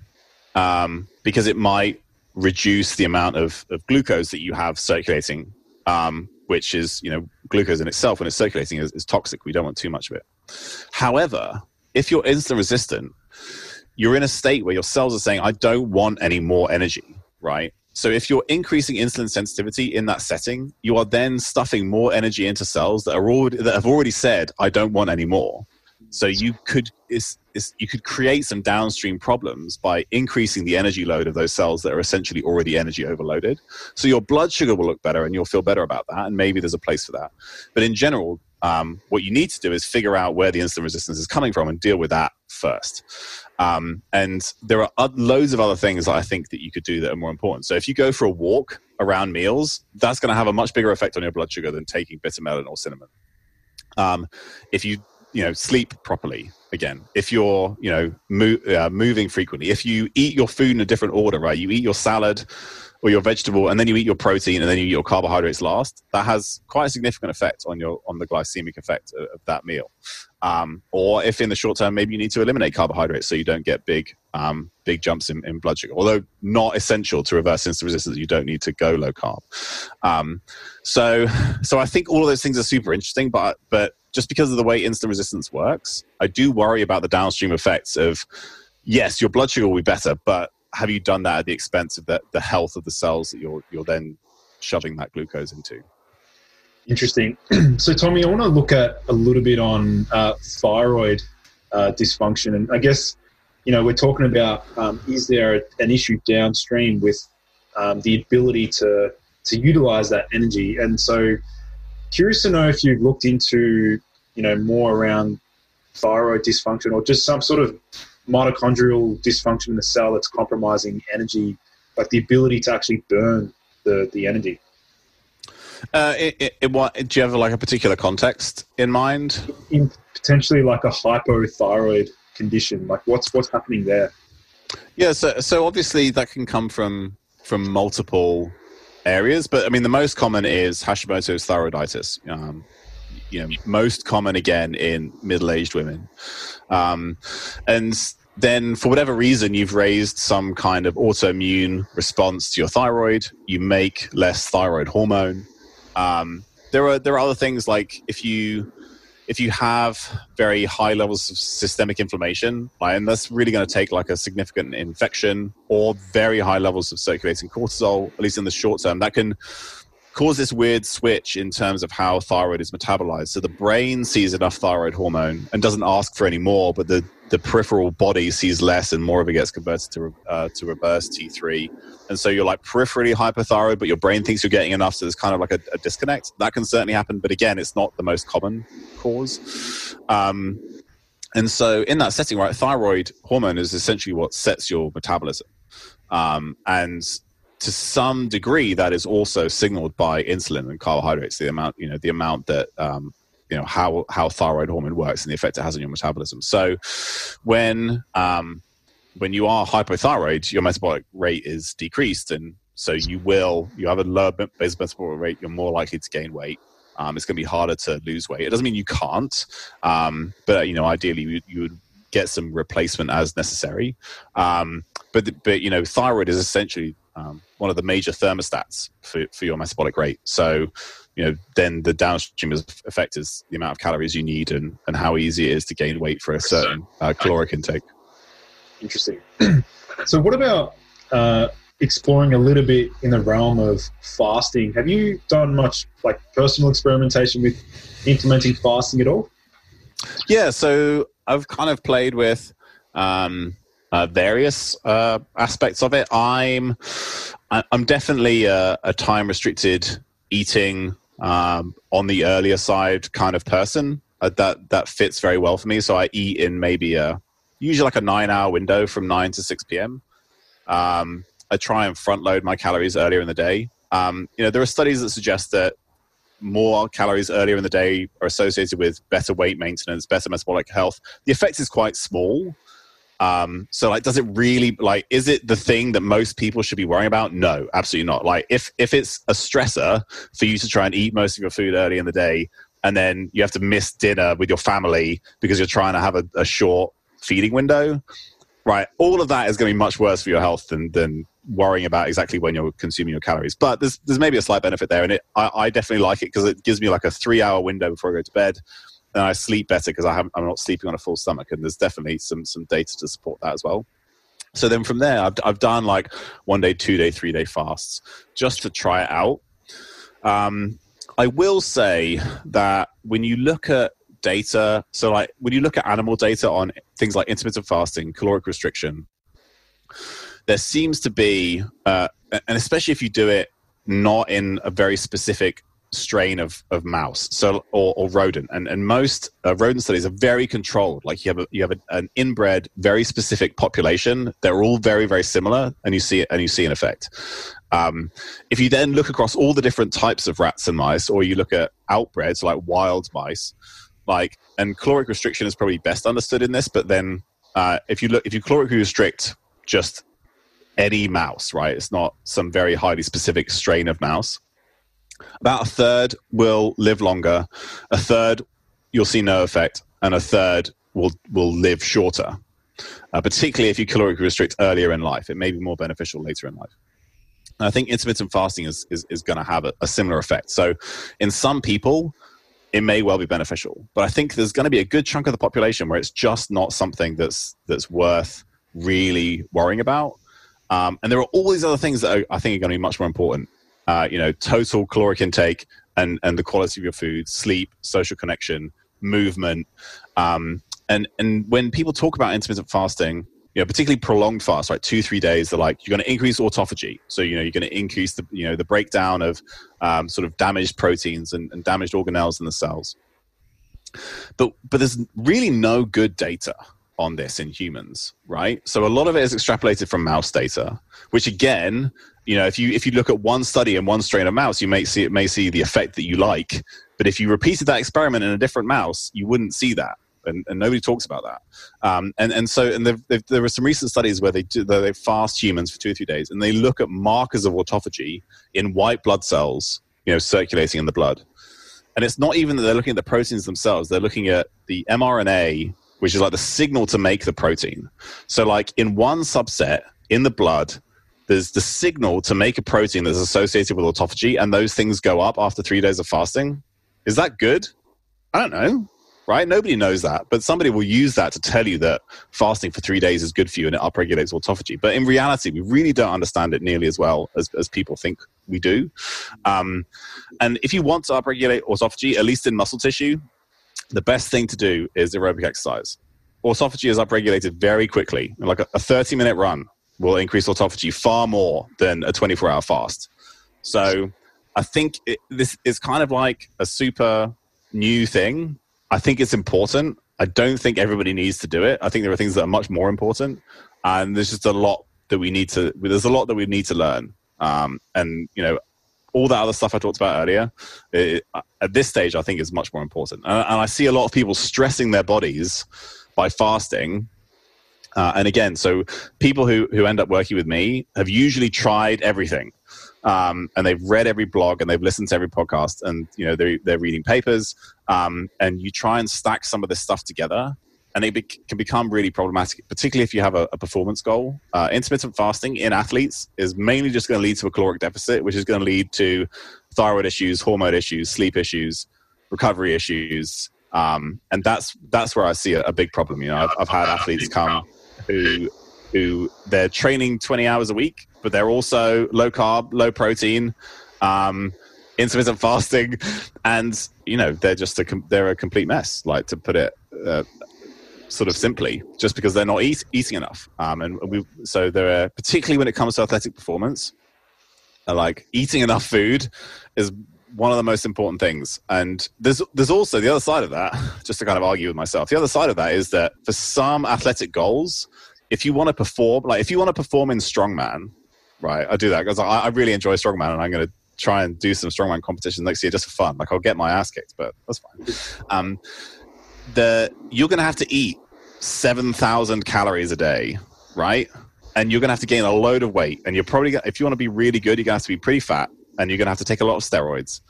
um, because it might reduce the amount of, of glucose that you have circulating, um, which is, you know, glucose in itself when it's circulating is, is toxic. We don't want too much of it. However, if you're insulin resistant, you're in a state where your cells are saying, I don't want any more energy, right? So if you're increasing insulin sensitivity in that setting, you are then stuffing more energy into cells that are already, that have already said, I don't want any more. So you could is, is, you could create some downstream problems by increasing the energy load of those cells that are essentially already energy overloaded. So your blood sugar will look better, and you'll feel better about that. And maybe there's a place for that. But in general, um, what you need to do is figure out where the insulin resistance is coming from and deal with that first. Um, and there are loads of other things that I think that you could do that are more important. So if you go for a walk around meals, that's going to have a much bigger effect on your blood sugar than taking bitter melon or cinnamon. Um, if you you know sleep properly again. If you're you know mo- uh, moving frequently if you eat your food in a different order right? You eat your salad or your vegetable and then you eat your protein and then you eat your carbohydrates last that has quite a significant effect on your on the glycemic effect of, of that meal. Um, or if in the short term maybe you need to eliminate carbohydrates so you don't get big um, big jumps in, in, blood sugar although not essential to reverse insulin resistance you don't need to go low carb. Um, so so i think all of those things are super interesting but but just because of the way insulin resistance works, I do worry about the downstream effects of, yes, your blood sugar will be better, but have you done that at the expense of the, the health of the cells that you're, you're then shoving that glucose into? Interesting. so, Tommy, I want to look at a little bit on uh, thyroid uh, dysfunction. And I guess, you know, we're talking about um, is there an issue downstream with um, the ability to, to utilize that energy? And so, Curious to know if you've looked into, you know, more around thyroid dysfunction or just some sort of mitochondrial dysfunction in the cell that's compromising energy, like the ability to actually burn the, the energy. Uh, it, it, it, what, do you have like a particular context in mind? In potentially like a hypothyroid condition, like what's what's happening there? Yeah, so so obviously that can come from from multiple areas, but I mean, the most common is Hashimoto's thyroiditis. Um, you know, most common again in middle-aged women, um, and then for whatever reason you've raised some kind of autoimmune response to your thyroid. You make less thyroid hormone. Um, there are there are other things like if you if you have very high levels of systemic inflammation, and that's really going to take like a significant infection or very high levels of circulating cortisol, at least in the short term, that can cause this weird switch in terms of how thyroid is metabolized. So the brain sees enough thyroid hormone and doesn't ask for any more, but the, the peripheral body sees less and more of it gets converted to, uh, to reverse T3. And so you're like peripherally hypothyroid, but your brain thinks you're getting enough. So there's kind of like a, a disconnect. That can certainly happen. But again, it's not the most common cause. Um, and so in that setting, right, thyroid hormone is essentially what sets your metabolism. Um, and to some degree, that is also signaled by insulin and carbohydrates, the amount, you know, the amount that, um, you know, how, how thyroid hormone works and the effect it has on your metabolism. So when, um, when you are hypothyroid, your metabolic rate is decreased. And so you will, you have a lower basal metabolic rate, you're more likely to gain weight. Um, it's going to be harder to lose weight. It doesn't mean you can't, um, but you know, ideally, you, you, would get some replacement as necessary. Um, but but you know, thyroid is essentially um, one of the major thermostats for, for your metabolic rate. So you know, then the downstream effect is the amount of calories you need and, and how easy it is to gain weight for a certain uh, caloric intake. Interesting. so, what about uh, exploring a little bit in the realm of fasting. Have you done much like personal experimentation with implementing fasting at all? Yeah, so I've kind of played with um, uh, various uh, aspects of it. I'm I'm definitely a, a time restricted eating um, on the earlier side kind of person. Uh, that that fits very well for me. So I eat in maybe a usually like a nine hour window from nine to six p.m. Um, I try and front load my calories earlier in the day. Um, you know, there are studies that suggest that more calories earlier in the day are associated with better weight maintenance, better metabolic health. The effect is quite small. Um, so like, does it really like, is it the thing that most people should be worrying about? No, absolutely not. Like if, if it's a stressor for you to try and eat most of your food early in the day, and then you have to miss dinner with your family because you're trying to have a, a short feeding window, right? All of that is going to be much worse for your health than, than worrying about exactly when you're consuming your calories. But there's there's maybe a slight benefit there, and it I, I definitely like it because it gives me like a three hour window before I go to bed, and I sleep better because I'm not sleeping on a full stomach, and there's definitely some some data to support that as well. So then from there, I've I've done like one day, two day, three day fasts just to try it out. Um, I will say that when you look at data, so like when you look at animal data on things like intermittent fasting, caloric restriction, there seems to be, uh, and especially if you do it not in a very specific strain of, of mouse so or, or rodent and, and most uh, rodent studies are very controlled like you have a, you have a, an inbred very specific population they're all very very similar and you see and you see an effect um, if you then look across all the different types of rats and mice or you look at outbreds like wild mice like and caloric restriction is probably best understood in this but then uh, if you look if you calorically restrict just any mouse, right? It's not some very highly specific strain of mouse. About a third will live longer, a third you'll see no effect, and a third will will live shorter. Uh, particularly if you calorically restrict earlier in life, it may be more beneficial later in life. And I think intermittent fasting is is, is going to have a, a similar effect. So, in some people, it may well be beneficial, but I think there's going to be a good chunk of the population where it's just not something that's that's worth really worrying about. Um, and there are all these other things that are, I think are going to be much more important. Uh, you know, total caloric intake and, and the quality of your food, sleep, social connection, movement. Um, and, and when people talk about intermittent fasting, you know, particularly prolonged fast, like two, three days, they're like, you're going to increase autophagy. So, you know, you're going to increase the, you know, the breakdown of um, sort of damaged proteins and, and damaged organelles in the cells. But, but there's really no good data on this in humans, right? So a lot of it is extrapolated from mouse data, which again, you know, if you if you look at one study and one strain of mouse, you may see it may see the effect that you like. But if you repeated that experiment in a different mouse, you wouldn't see that. And, and nobody talks about that. Um, and and so and they've, they've, there were some recent studies where they do, they fast humans for two or three days, and they look at markers of autophagy in white blood cells, you know, circulating in the blood. And it's not even that they're looking at the proteins themselves; they're looking at the mRNA which is like the signal to make the protein. So, like in one subset in the blood, there's the signal to make a protein that's associated with autophagy, and those things go up after three days of fasting. Is that good? I don't know, right? Nobody knows that, but somebody will use that to tell you that fasting for three days is good for you and it upregulates autophagy. But in reality, we really don't understand it nearly as well as, as people think we do. Um, and if you want to upregulate autophagy, at least in muscle tissue, the best thing to do is aerobic exercise. Autophagy is upregulated very quickly. Like a 30 minute run will increase autophagy far more than a 24 hour fast. So I think it, this is kind of like a super new thing. I think it's important. I don't think everybody needs to do it. I think there are things that are much more important, and there's just a lot that we need to. There's a lot that we need to learn, um, and you know, all that other stuff I talked about earlier. It, at this stage, I think is much more important, and, and I see a lot of people stressing their bodies by fasting uh, and again, so people who, who end up working with me have usually tried everything. Um, and they've read every blog and they've listened to every podcast and you know they're, they're reading papers. Um, and you try and stack some of this stuff together and it be- can become really problematic particularly if you have a, a performance goal. Uh, intermittent fasting in athletes is mainly just going to lead to a caloric deficit which is going to lead to thyroid issues hormone issues sleep issues recovery issues. Um, and that's that's where i see a, a big problem. You know I've, I've had athletes come who who they're training 20 hours a week, but they're also low carb, low protein, um, intermittent fasting, and you know they're just a they're a complete mess. Like to put it uh, sort of simply, just because they're not eat, eating enough. Um, and we so there are particularly when it comes to athletic performance, like eating enough food is one of the most important things. And there's there's also the other side of that, just to kind of argue with myself. The other side of that is that for some athletic goals, if you want to perform, like if you want to perform in strongman, right? I do that because I, I really enjoy strongman, and I'm going to try and do some strongman competitions next year just for fun. Like I'll get my ass kicked, but that's fine. Um, the you're going to have to eat seven thousand calories a day, right? And you're going to have to gain a load of weight, and you're probably if you want to be really good, you're going to have to be pretty fat and you're going to have to take a lot of steroids.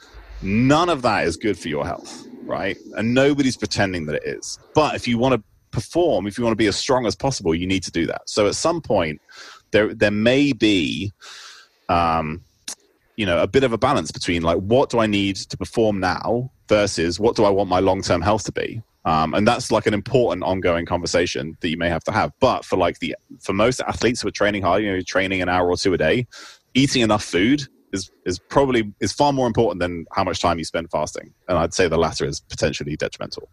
None of that is good for your health, right? And nobody's pretending that it is. But if you want to perform, if you want to be as strong as possible, you need to do that. So at some point, there there may be, um, you know, a bit of a balance between like what do I need to perform now versus what do I want my long term health to be. Um, and that's like an important ongoing conversation that you may have to have. But for like the for most athletes who are training hard, you know, training an hour or two a day, eating enough food is is probably is far more important than how much time you spend fasting. And I'd say the latter is potentially detrimental.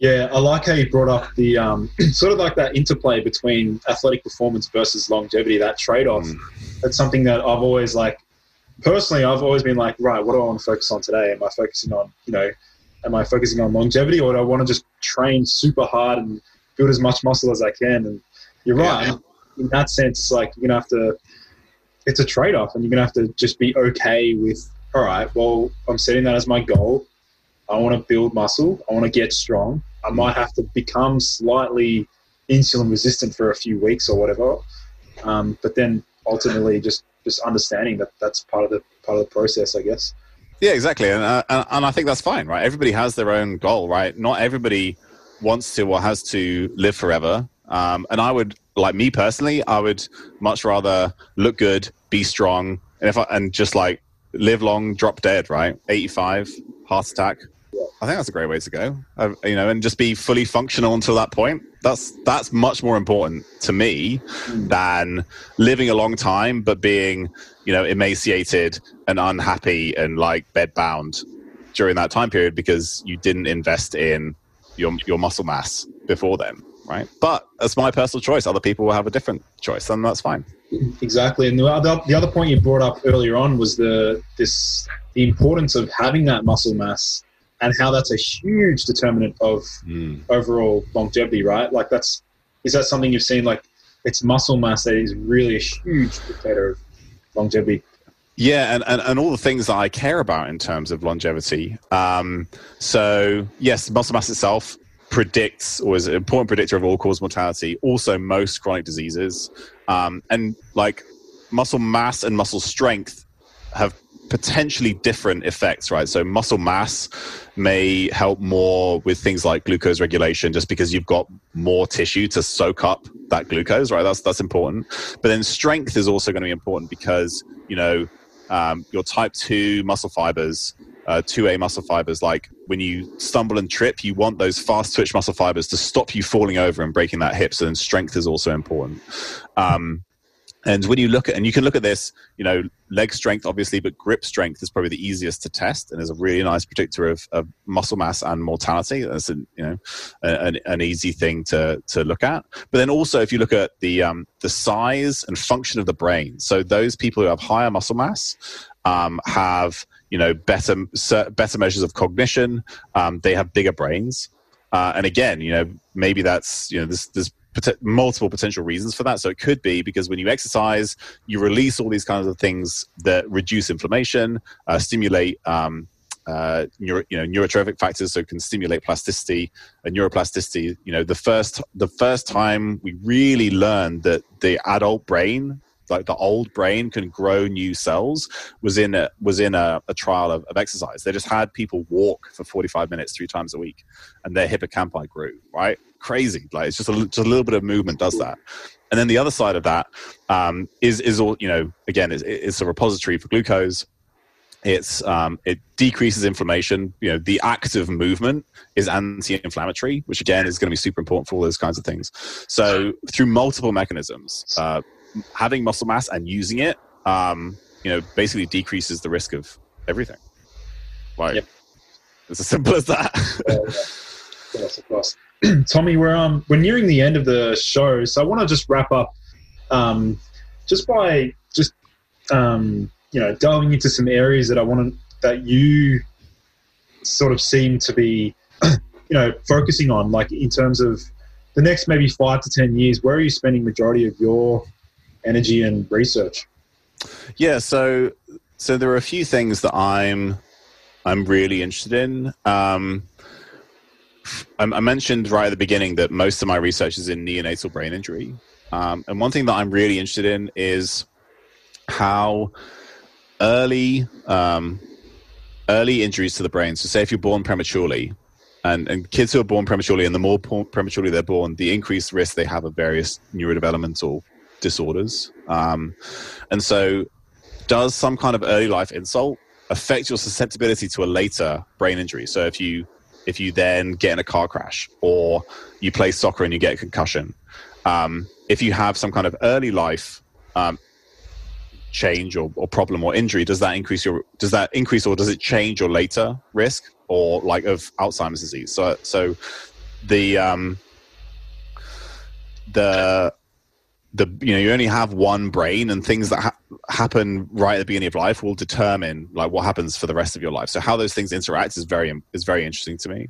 Yeah, I like how you brought up the um, sort of like that interplay between athletic performance versus longevity, that trade off. Mm. That's something that I've always like, personally, I've always been like, right, what do I want to focus on today? Am I focusing on, you know, am I focusing on longevity or do I want to just train super hard and build as much muscle as I can? And you're right. Yeah. In that sense, it's like you're going to have to it's a trade off, and you're gonna have to just be okay with. All right, well, I'm setting that as my goal. I want to build muscle. I want to get strong. I might have to become slightly insulin resistant for a few weeks or whatever. Um, but then ultimately, just just understanding that that's part of the part of the process, I guess. Yeah, exactly, and uh, and I think that's fine, right? Everybody has their own goal, right? Not everybody wants to or has to live forever. Um, and I would, like me personally, I would much rather look good, be strong, and if I, and just like live long, drop dead, right? 85, heart attack. I think that's a great way to go. Uh, you know, and just be fully functional until that point. That's that's much more important to me than living a long time but being, you know, emaciated and unhappy and like bedbound during that time period because you didn't invest in your your muscle mass before then right? But that's my personal choice. Other people will have a different choice, and that's fine. Exactly. And the other, the other point you brought up earlier on was the this the importance of having that muscle mass and how that's a huge determinant of mm. overall longevity, right? Like that's is that something you've seen? Like it's muscle mass that is really a huge dictator of longevity. Yeah, and, and, and all the things that I care about in terms of longevity. Um, so, yes, muscle mass itself, predicts or is an important predictor of all cause mortality, also most chronic diseases. Um, and like muscle mass and muscle strength have potentially different effects, right? So muscle mass may help more with things like glucose regulation, just because you've got more tissue to soak up that glucose, right? That's that's important. But then strength is also going to be important because you know um, your type two muscle fibers uh, 2A muscle fibers. Like when you stumble and trip, you want those fast twitch muscle fibers to stop you falling over and breaking that hip. So then strength is also important. Um, and when you look at, and you can look at this, you know, leg strength, obviously, but grip strength is probably the easiest to test and is a really nice predictor of, of muscle mass and mortality. That's, a, you know, an, an, easy thing to, to look at. But then also, if you look at the, um, the size and function of the brain, so those people who have higher muscle mass um, have you know better better measures of cognition. Um, they have bigger brains. Uh, and again, you know, maybe that's you know, there's pot- multiple potential reasons for that. So it could be because when you exercise, you release all these kinds of things that reduce inflammation, uh, stimulate. Um, uh, neuro, you know neurotrophic factors so can stimulate plasticity and neuroplasticity you know the first the first time we really learned that the adult brain like the old brain can grow new cells was in a was in a, a trial of, of, exercise. They just had people walk for 45 minutes three times a week and their hippocampi grew right? Crazy. Like it's just a, just a little bit of movement does that. And then the other side of that um, is is all you know again it's, it's a repository for glucose. It's um, it decreases inflammation. You know, the act of movement is anti-inflammatory, which again is going to be super important for all those kinds of things. So through multiple mechanisms, uh, having muscle mass and using it, um, you know, basically decreases the risk of everything. Like, yep. it's as simple as that. yes, of course. Tommy, we're um we're nearing the end of the show, so I want to just wrap up, um, just by just um you know delving into some areas that I want to that you sort of seem to be you know focusing on, like in terms of the next maybe five to ten years. Where are you spending majority of your energy and research? Yeah, so so there are a few things that I'm I'm really interested in. Um, I, mentioned right at the beginning that most of my research is in neonatal brain injury, um, and one thing that I'm really interested in is how early um, early injuries to the brain. So, say if you're born prematurely, and, and kids who are born prematurely, and the more prematurely they're born, the increased risk they have of various neurodevelopmental disorders. Um, and so, does some kind of early life insult affect your susceptibility to a later brain injury? So, if you if you then get in a car crash or you play soccer and you get a concussion, um, if you have some kind of early life um, change or, or problem or injury, does that increase your does that increase or does it change your later risk or like of Alzheimer's disease? So so the um the the you know you only have one brain and things that ha- happen right at the beginning of life will determine like what happens for the rest of your life so how those things interact is very is very interesting to me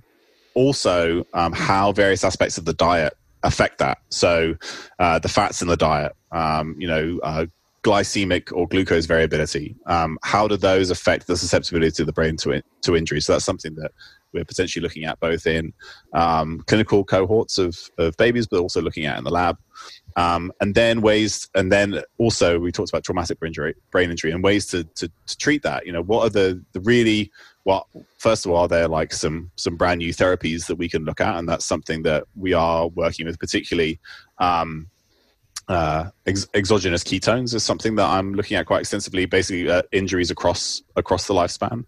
also um, how various aspects of the diet affect that so uh, the fats in the diet um, you know uh, glycemic or glucose variability. Um, how do those affect the susceptibility of the brain to, to injury? So that's something that we're potentially looking at both in um, clinical cohorts of, of babies, but also looking at in the lab. Um, and then ways, and then also we talked about traumatic brain injury, brain injury and ways to, to, to treat that. You know, what are the, the really, well, first of all, are there like some, some brand new therapies that we can look at? And that's something that we are working with, particularly um, uh, ex- exogenous ketones is something that I'm looking at quite extensively. Basically, uh, injuries across across the lifespan,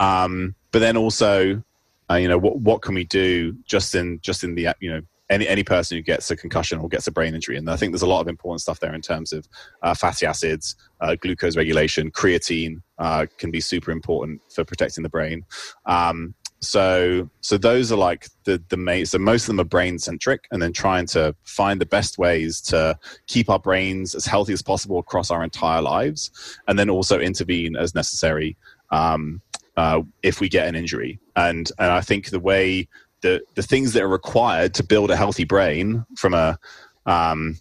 um, but then also, uh, you know, what what can we do just in just in the you know any any person who gets a concussion or gets a brain injury, and I think there's a lot of important stuff there in terms of uh, fatty acids, uh, glucose regulation, creatine uh, can be super important for protecting the brain. Um, so so those are like the the main so most of them are brain centric and then trying to find the best ways to keep our brains as healthy as possible across our entire lives and then also intervene as necessary um, uh, if we get an injury and and i think the way the the things that are required to build a healthy brain from a um,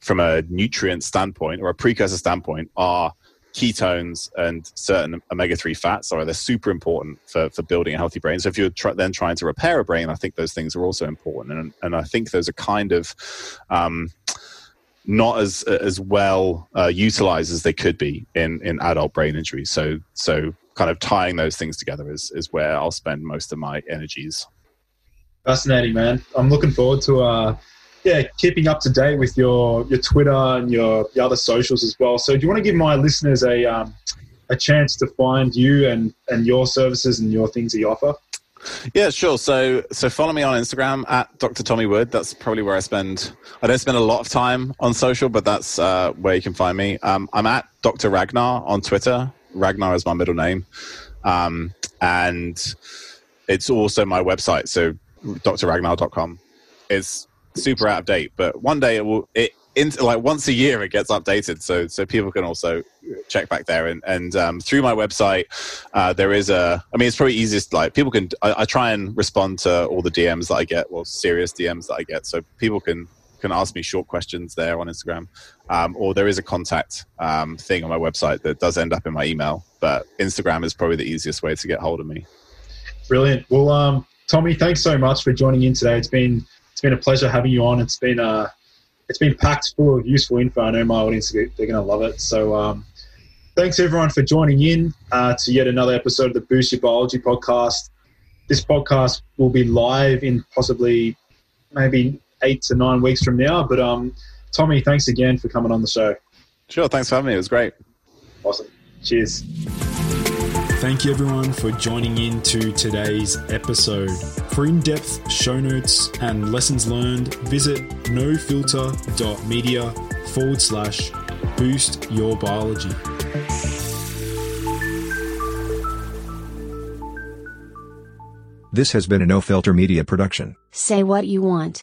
from a nutrient standpoint or a precursor standpoint are ketones and certain omega-3 fats are they're super important for, for building a healthy brain. So if you're tr- then trying to repair a brain i think those things are also important. And, and i think those are kind of um, not as as well uh, utilized as they could be in in adult brain injuries. So so kind of tying those things together is is where i'll spend most of my energies fascinating man i'm looking forward to uh yeah, keeping up to date with your your Twitter and your, your other socials as well. So, do you want to give my listeners a um, a chance to find you and and your services and your things that you offer? Yeah, sure. So, so follow me on Instagram at Dr. Tommy Wood. That's probably where I spend. I don't spend a lot of time on social, but that's uh, where you can find me. Um, I'm at Dr. Ragnar on Twitter. Ragnar is my middle name, um, and it's also my website. So, drragnar.com. is super out of date, but one day it will. It like once a year it gets updated, so so people can also check back there. And and um, through my website, uh, there is a. I mean, it's probably easiest. Like people can. I, I try and respond to all the DMs that I get, well, serious DMs that I get, so people can can ask me short questions there on Instagram, um, or there is a contact um, thing on my website that does end up in my email. But Instagram is probably the easiest way to get hold of me. Brilliant. Well, um, Tommy, thanks so much for joining in today. It's been it's been a pleasure having you on. It's been uh, it's been packed full of useful info. I know my audience they're going to love it. So um, thanks everyone for joining in uh, to yet another episode of the Boost Your Biology podcast. This podcast will be live in possibly maybe eight to nine weeks from now. But um, Tommy, thanks again for coming on the show. Sure, thanks for having me. It was great. Awesome. Cheers. Thank you everyone for joining in to today's episode. For in depth show notes and lessons learned, visit nofilter.media forward slash boost your biology. This has been a No Filter Media production. Say what you want.